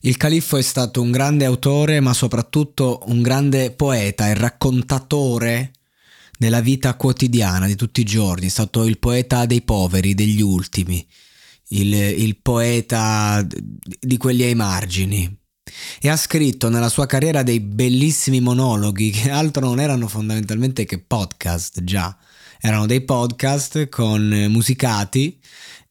Il califfo è stato un grande autore, ma soprattutto un grande poeta e raccontatore della vita quotidiana di tutti i giorni. È stato il poeta dei poveri, degli ultimi, il, il poeta di quelli ai margini e ha scritto nella sua carriera dei bellissimi monologhi che altro non erano fondamentalmente che podcast già erano dei podcast con musicati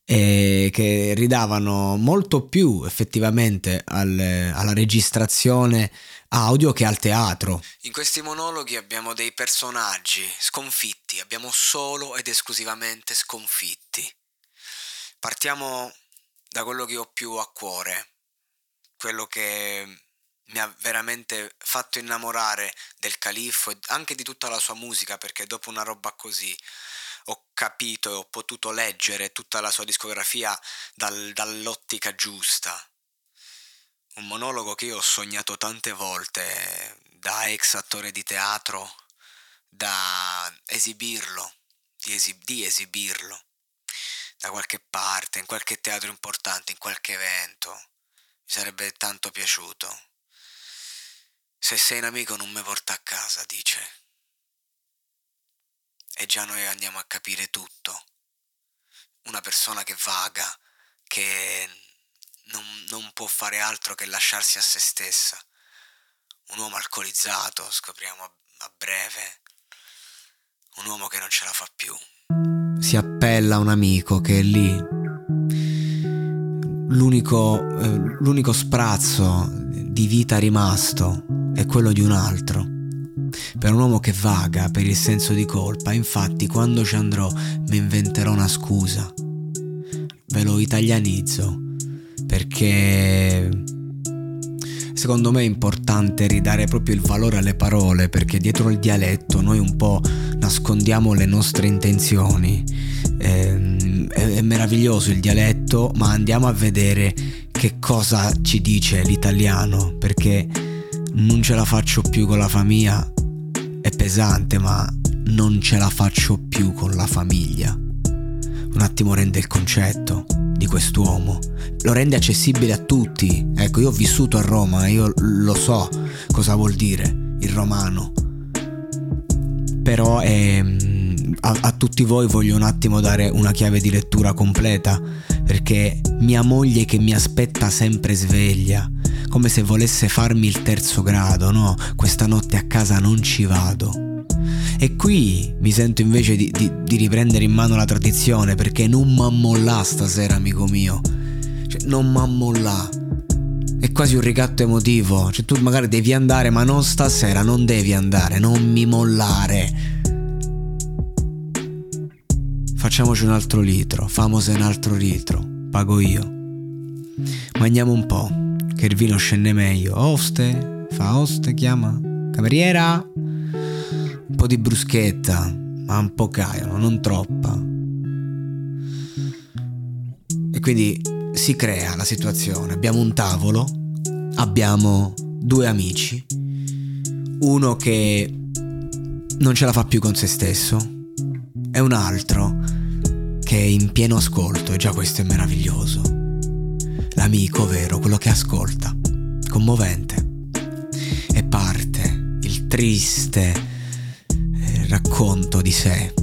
eh, che ridavano molto più effettivamente al, alla registrazione audio che al teatro. In questi monologhi abbiamo dei personaggi sconfitti, abbiamo solo ed esclusivamente sconfitti. Partiamo da quello che ho più a cuore, quello che mi ha veramente fatto innamorare del califfo e anche di tutta la sua musica perché dopo una roba così ho capito e ho potuto leggere tutta la sua discografia dal, dall'ottica giusta. Un monologo che io ho sognato tante volte da ex attore di teatro, da esibirlo, di, esib- di esibirlo da qualche parte, in qualche teatro importante, in qualche evento mi sarebbe tanto piaciuto. Se sei un amico non mi porta a casa, dice. E già noi andiamo a capire tutto. Una persona che vaga, che non, non può fare altro che lasciarsi a se stessa. Un uomo alcolizzato, scopriamo a breve. Un uomo che non ce la fa più. Si appella a un amico che è lì l'unico, eh, l'unico sprazzo di vita rimasto è quello di un altro. Per un uomo che vaga per il senso di colpa, infatti quando ci andrò mi inventerò una scusa. Ve lo italianizzo perché secondo me è importante ridare proprio il valore alle parole perché dietro il dialetto noi un po' nascondiamo le nostre intenzioni. Eh, è, è meraviglioso il dialetto, ma andiamo a vedere che cosa ci dice l'italiano, perché non ce la faccio più con la famiglia, è pesante, ma non ce la faccio più con la famiglia. Un attimo rende il concetto di quest'uomo, lo rende accessibile a tutti. Ecco, io ho vissuto a Roma, io lo so cosa vuol dire il romano. Però è a, a, tutti voi voglio un attimo dare una chiave di lettura completa, perché mia moglie che mi aspetta sempre sveglia, come se volesse farmi il terzo grado, no, questa notte a casa non ci vado. E qui mi sento invece di, di, di riprendere in mano la tradizione, perché non m'ammollà stasera, amico mio. Cioè, non m'ammollà. È quasi un ricatto emotivo, cioè tu magari devi andare, ma non stasera, non devi andare, non mi mollare Facciamoci un altro litro, famose un altro litro, pago io. Mangiamo un po', che il vino scende meglio. Oste, fa oste, chiama. Cameriera, un po' di bruschetta, ma un po' caio, non troppa. E quindi si crea la situazione. Abbiamo un tavolo, abbiamo due amici, uno che non ce la fa più con se stesso e un altro che è in pieno ascolto e già questo è meraviglioso. L'amico vero, quello che ascolta, commovente. E parte il triste eh, racconto di sé.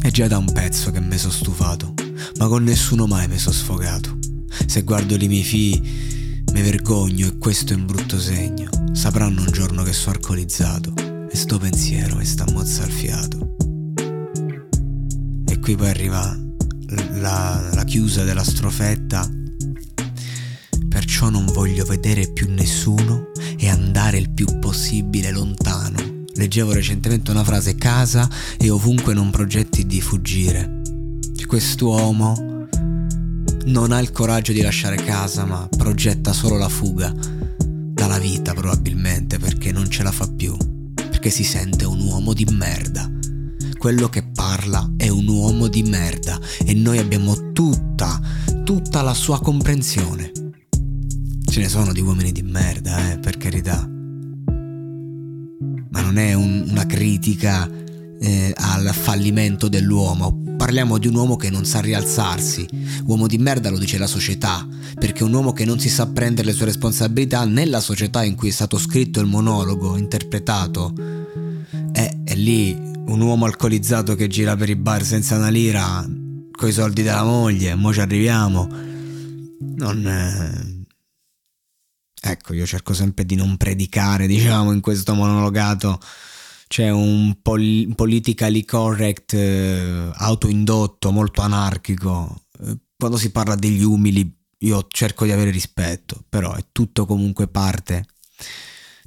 È già da un pezzo che mi sono stufato, ma con nessuno mai mi sono sfogato. Se guardo i miei figli mi vergogno e questo è un brutto segno. Sapranno un giorno che sono alcolizzato e sto pensiero mi sta mozza al fiato. E qui poi arriva la, la chiusa della strofetta. Perciò non voglio vedere più nessuno e andare il più possibile lontano. Leggevo recentemente una frase casa e ovunque non progetti di fuggire. Quest'uomo non ha il coraggio di lasciare casa, ma progetta solo la fuga dalla vita probabilmente perché non ce la fa più, perché si sente un uomo di merda. Quello che parla è un uomo di merda e noi abbiamo tutta, tutta la sua comprensione. Ce ne sono di uomini di merda, eh, per carità. Ma non è un, una critica eh, al fallimento dell'uomo. Parliamo di un uomo che non sa rialzarsi. Uomo di merda lo dice la società, perché un uomo che non si sa prendere le sue responsabilità nella società in cui è stato scritto il monologo, interpretato, è, è lì un uomo alcolizzato che gira per i bar senza una lira, coi soldi della moglie, mo ci arriviamo. Non... Eh... Ecco, io cerco sempre di non predicare, diciamo, in questo monologato c'è un pol- politically correct eh, autoindotto molto anarchico. Eh, quando si parla degli umili io cerco di avere rispetto, però è tutto comunque parte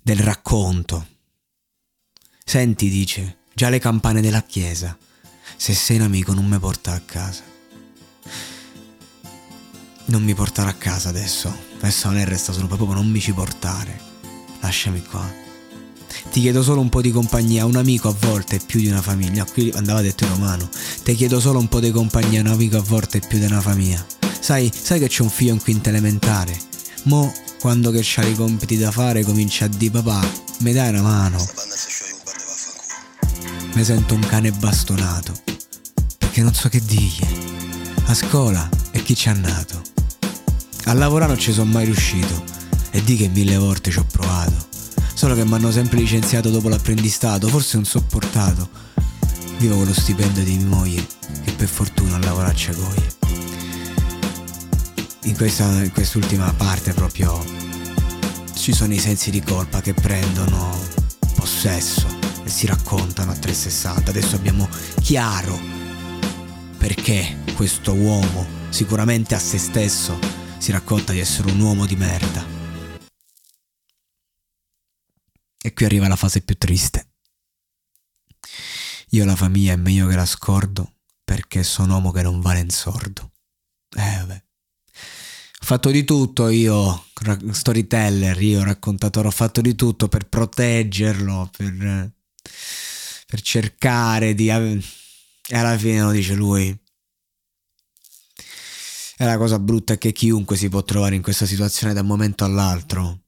del racconto. Senti, dice, già le campane della chiesa. Se sei un amico non mi porta a casa. Non mi portare a casa adesso. Adesso non è resta solo proprio non mi ci portare. Lasciami qua. Ti chiedo solo un po' di compagnia, un amico a volte è più di una famiglia. Qui andava detto in romano. Ti chiedo solo un po' di compagnia, un amico a volte è più di una famiglia. Sai, sai che c'è un figlio in quinta elementare? Mo, quando che c'ha i compiti da fare, comincia a dire papà, mi dai una mano. Mi sento un cane bastonato. Perché non so che digli. A scuola e chi ci ha nato. A lavorare non ci sono mai riuscito. E di che mille volte ci ho provato. Solo che mi hanno sempre licenziato dopo l'apprendistato, forse un sopportato. Vivo con lo stipendio di mia moglie, che per fortuna a Ciagoie. In, questa, in quest'ultima parte proprio ci sono i sensi di colpa che prendono possesso e si raccontano a 360. Adesso abbiamo chiaro perché questo uomo, sicuramente a se stesso, si racconta di essere un uomo di merda. E qui arriva la fase più triste. Io la famiglia è meglio che la scordo perché sono uomo che non vale in sordo. Eh vabbè. Ho fatto di tutto io, storyteller, io raccontatore, ho fatto di tutto per proteggerlo, per, per cercare di... E alla fine lo dice lui. E la cosa brutta è che chiunque si può trovare in questa situazione da un momento all'altro.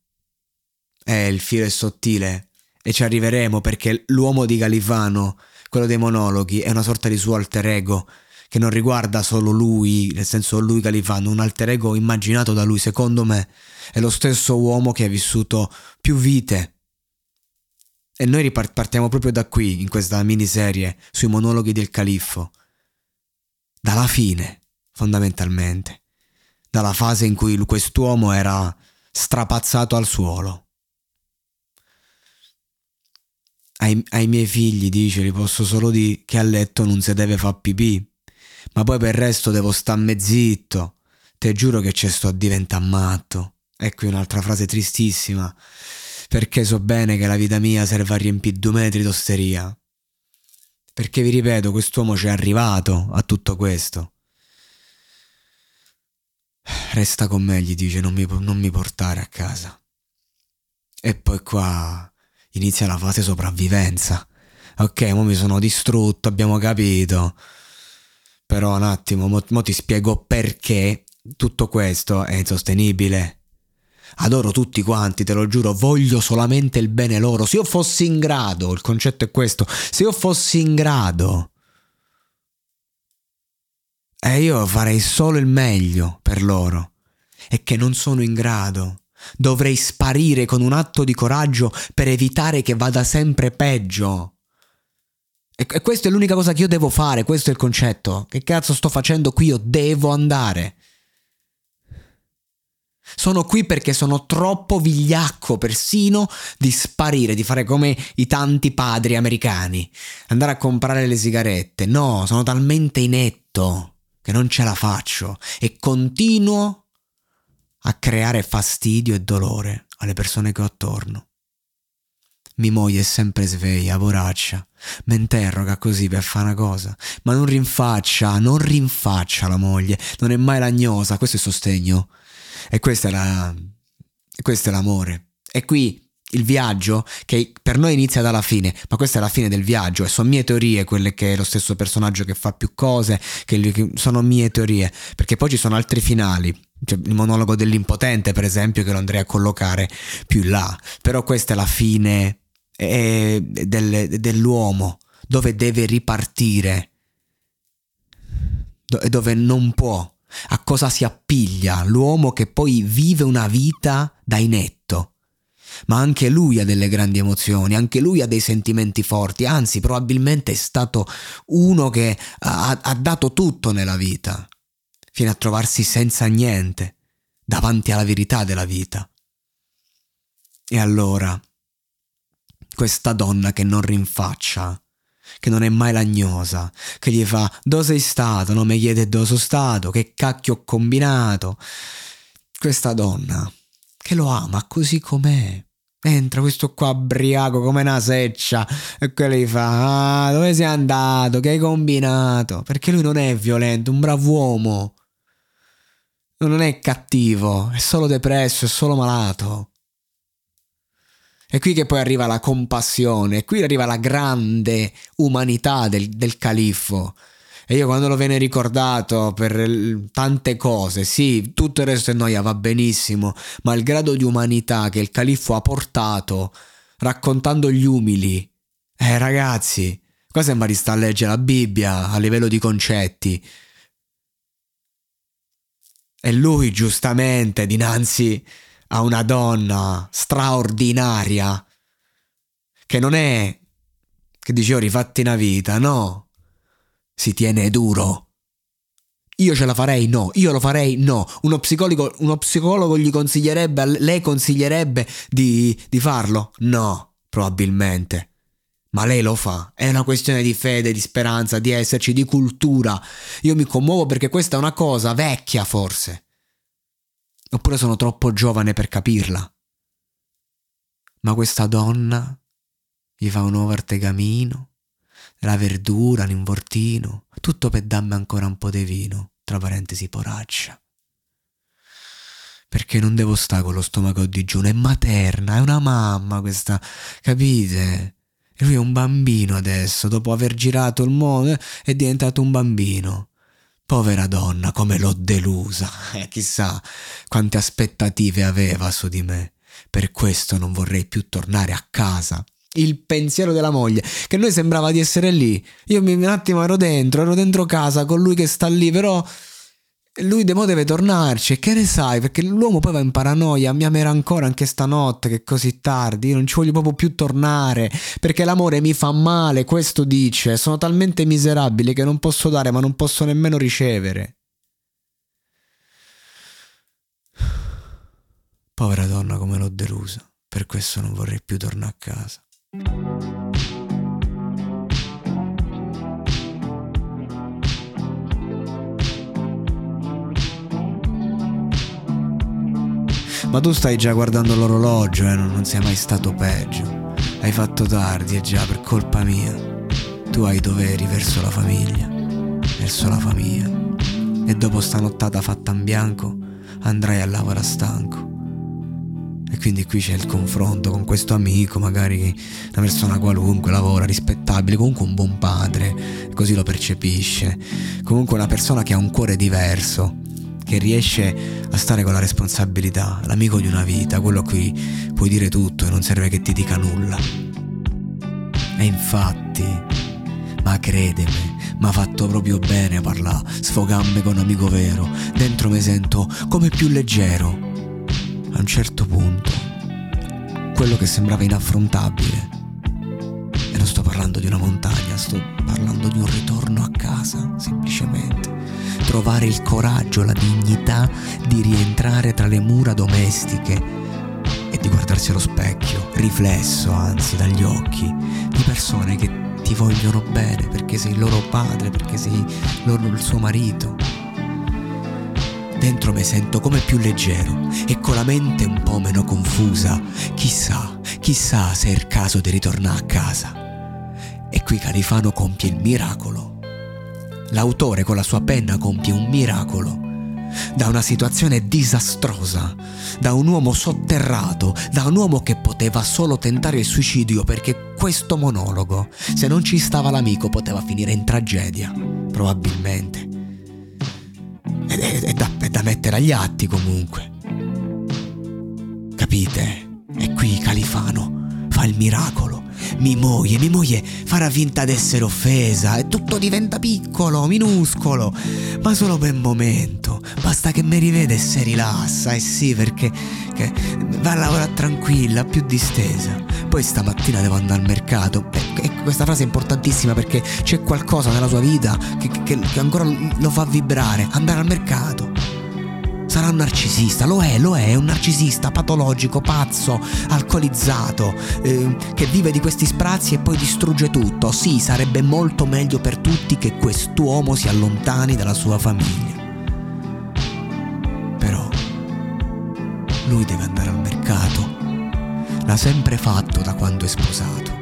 Eh, il filo è sottile e ci arriveremo perché l'uomo di Califano, quello dei monologhi, è una sorta di suo alter ego che non riguarda solo lui, nel senso lui Califano, un alter ego immaginato da lui, secondo me, è lo stesso uomo che ha vissuto più vite. E noi ripartiamo proprio da qui, in questa miniserie, sui monologhi del califfo. Dalla fine, fondamentalmente. Dalla fase in cui quest'uomo era strapazzato al suolo. ai, ai miei figli, dice, li posso solo dire che a letto non si deve fare pipì. Ma poi per il resto devo starme zitto. Te giuro che ci sto a diventare matto. E qui un'altra frase tristissima. Perché so bene che la vita mia serve a riempire due metri d'osteria. Perché vi ripeto, quest'uomo ci è arrivato a tutto questo. Resta con me, gli dice, non mi, non mi portare a casa. E poi qua inizia la fase sopravvivenza. Ok, mo mi sono distrutto, abbiamo capito. Però un attimo, mo, mo ti spiego perché tutto questo è insostenibile. Adoro tutti quanti, te lo giuro, voglio solamente il bene loro. Se io fossi in grado, il concetto è questo, se io fossi in grado, e eh, io farei solo il meglio per loro, e che non sono in grado. Dovrei sparire con un atto di coraggio per evitare che vada sempre peggio. E, e questa è l'unica cosa che io devo fare, questo è il concetto. Che cazzo sto facendo qui? Io devo andare. Sono qui perché sono troppo vigliacco persino di sparire, di fare come i tanti padri americani, andare a comprare le sigarette. No, sono talmente inetto che non ce la faccio e continuo a creare fastidio e dolore alle persone che ho attorno. Mi moglie è sempre sveglia, poraccia. Mi interroga così per fare una cosa. Ma non rinfaccia, non rinfaccia la moglie. Non è mai lagnosa, questo è sostegno. E questo è, la, questo è l'amore. E qui il viaggio, che per noi inizia dalla fine, ma questa è la fine del viaggio e sono mie teorie quelle che è lo stesso personaggio che fa più cose, che sono mie teorie, perché poi ci sono altri finali. Cioè, il monologo dell'impotente, per esempio, che lo andrei a collocare più là. Però questa è la fine eh, del, dell'uomo, dove deve ripartire, dove non può a cosa si appiglia l'uomo che poi vive una vita da inetto. Ma anche lui ha delle grandi emozioni, anche lui ha dei sentimenti forti, anzi probabilmente è stato uno che ha, ha dato tutto nella vita, fino a trovarsi senza niente, davanti alla verità della vita. E allora, questa donna che non rinfaccia, che non è mai lagnosa, che gli fa dove sei stato, non mi chiede dove sono stato, che cacchio ho combinato. Questa donna che lo ama così com'è. Entra questo qua briaco come una seccia e quello gli fa ah, dove sei andato, che hai combinato? Perché lui non è violento, un bravo uomo. Non è cattivo, è solo depresso, è solo malato. È qui che poi arriva la compassione, è qui arriva la grande umanità del, del califfo. E io quando lo viene ricordato per tante cose, sì, tutto il resto è noia va benissimo, ma il grado di umanità che il califfo ha portato raccontando gli umili, eh ragazzi, qua sembra di stare a leggere la Bibbia a livello di concetti. E lui giustamente dinanzi a una donna straordinaria che non è che dice rifatti una vita, no. Si tiene duro. Io ce la farei? No. Io lo farei? No. Uno psicologo, uno psicologo gli consiglierebbe, lei consiglierebbe di, di farlo? No, probabilmente. Ma lei lo fa. È una questione di fede, di speranza, di esserci, di cultura. Io mi commuovo perché questa è una cosa vecchia, forse. Oppure sono troppo giovane per capirla. Ma questa donna gli fa un nuovo artegamino, la verdura, l'invortino, tutto per darmi ancora un po' di vino, tra parentesi poraccia. Perché non devo stare con lo stomaco digiuno, è materna, è una mamma questa, capite? E lui è un bambino adesso, dopo aver girato il mondo, è diventato un bambino. Povera donna, come l'ho delusa. Eh, chissà quante aspettative aveva su di me. Per questo non vorrei più tornare a casa. Il pensiero della moglie, che noi sembrava di essere lì. Io mi, un attimo ero dentro, ero dentro casa con lui che sta lì, però lui de deve tornarci, e che ne sai? Perché l'uomo poi va in paranoia, mi amerà ancora anche stanotte, che è così tardi, io non ci voglio proprio più tornare, perché l'amore mi fa male, questo dice, sono talmente miserabile che non posso dare, ma non posso nemmeno ricevere. Povera donna come l'ho delusa, per questo non vorrei più tornare a casa. Ma tu stai già guardando l'orologio e eh? non, sei mai stato peggio. Hai fatto tardi e già per colpa mia. Tu hai doveri verso la famiglia, verso la famiglia. E dopo sta nottata fatta in bianco andrai a lavorare stanco. E quindi qui c'è il confronto con questo amico, magari una persona qualunque, lavora, rispettabile, comunque un buon padre, così lo percepisce. Comunque una persona che ha un cuore diverso, che riesce a stare con la responsabilità, l'amico di una vita, quello a cui puoi dire tutto e non serve che ti dica nulla. E infatti, ma credimi, mi ha fatto proprio bene parlare, sfogarmi con un amico vero. Dentro mi sento come più leggero. A un certo punto, quello che sembrava inaffrontabile. E non sto parlando di una montagna, sto parlando di un ritorno a casa, semplicemente. Trovare il coraggio, la dignità di rientrare tra le mura domestiche e di guardarsi allo specchio, riflesso anzi dagli occhi di persone che ti vogliono bene perché sei il loro padre, perché sei loro il suo marito. Dentro mi sento come più leggero e con la mente un po' meno confusa. Chissà, chissà se è il caso di ritornare a casa. E qui Califano compie il miracolo. L'autore con la sua penna compie un miracolo. Da una situazione disastrosa, da un uomo sotterrato, da un uomo che poteva solo tentare il suicidio perché questo monologo, se non ci stava l'amico, poteva finire in tragedia, probabilmente. È, è, è, da, da mettere agli atti comunque. Capite? E qui Califano fa il miracolo. Mi moglie, mi moglie farà finta d'essere offesa e tutto diventa piccolo, minuscolo, ma solo per un momento. Basta che mi rivede e si rilassa, e eh sì, perché va a lavorare tranquilla, più distesa. Poi stamattina devo andare al mercato. E, e questa frase è importantissima perché c'è qualcosa nella sua vita che, che, che ancora lo fa vibrare. Andare al mercato sarà un narcisista, lo è, lo è, è un narcisista patologico, pazzo, alcolizzato, eh, che vive di questi sprazzi e poi distrugge tutto. Sì, sarebbe molto meglio per tutti che quest'uomo si allontani dalla sua famiglia. Però lui deve andare al mercato. L'ha sempre fatto da quando è sposato.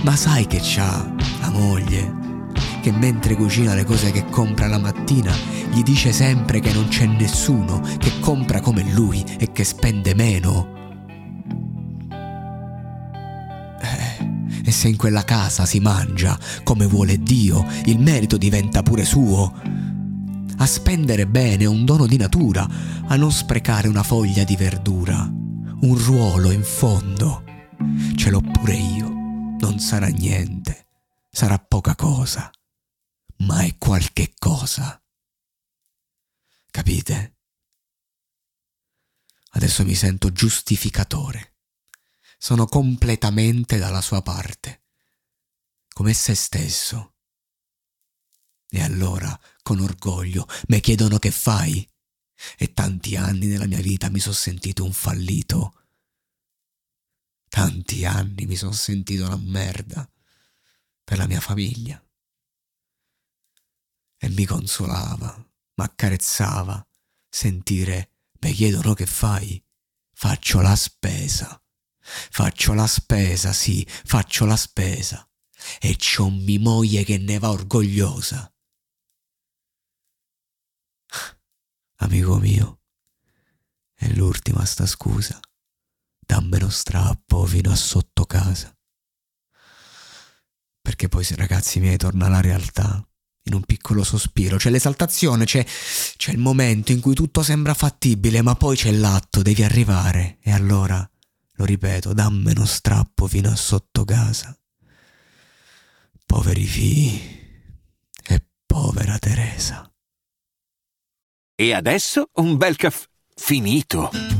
Ma sai che c'ha la moglie? Che mentre cucina le cose che compra la mattina, gli dice sempre che non c'è nessuno che compra come lui e che spende meno. Eh, e se in quella casa si mangia come vuole Dio, il merito diventa pure suo. A spendere bene è un dono di natura, a non sprecare una foglia di verdura, un ruolo in fondo. Ce l'ho pure io, non sarà niente, sarà poca cosa, ma è qualche cosa. Capite? Adesso mi sento giustificatore. Sono completamente dalla sua parte, come se stesso. E allora, con orgoglio, mi chiedono che fai. E tanti anni nella mia vita mi sono sentito un fallito. Tanti anni mi sono sentito una merda per la mia famiglia. E mi consolava m'accarezzava sentire mi chiedono che fai. Faccio la spesa. Faccio la spesa, sì, faccio la spesa. E c'ho mi moglie che ne va orgogliosa. Amico mio, è l'ultima sta scusa. Dammelo strappo fino a sotto casa. Perché poi se ragazzi miei torna alla realtà in un piccolo sospiro, c'è l'esaltazione, c'è, c'è il momento in cui tutto sembra fattibile, ma poi c'è l'atto, devi arrivare. E allora, lo ripeto, dammi uno strappo fino a sotto casa. Poveri figli e povera Teresa. E adesso un bel caffè finito.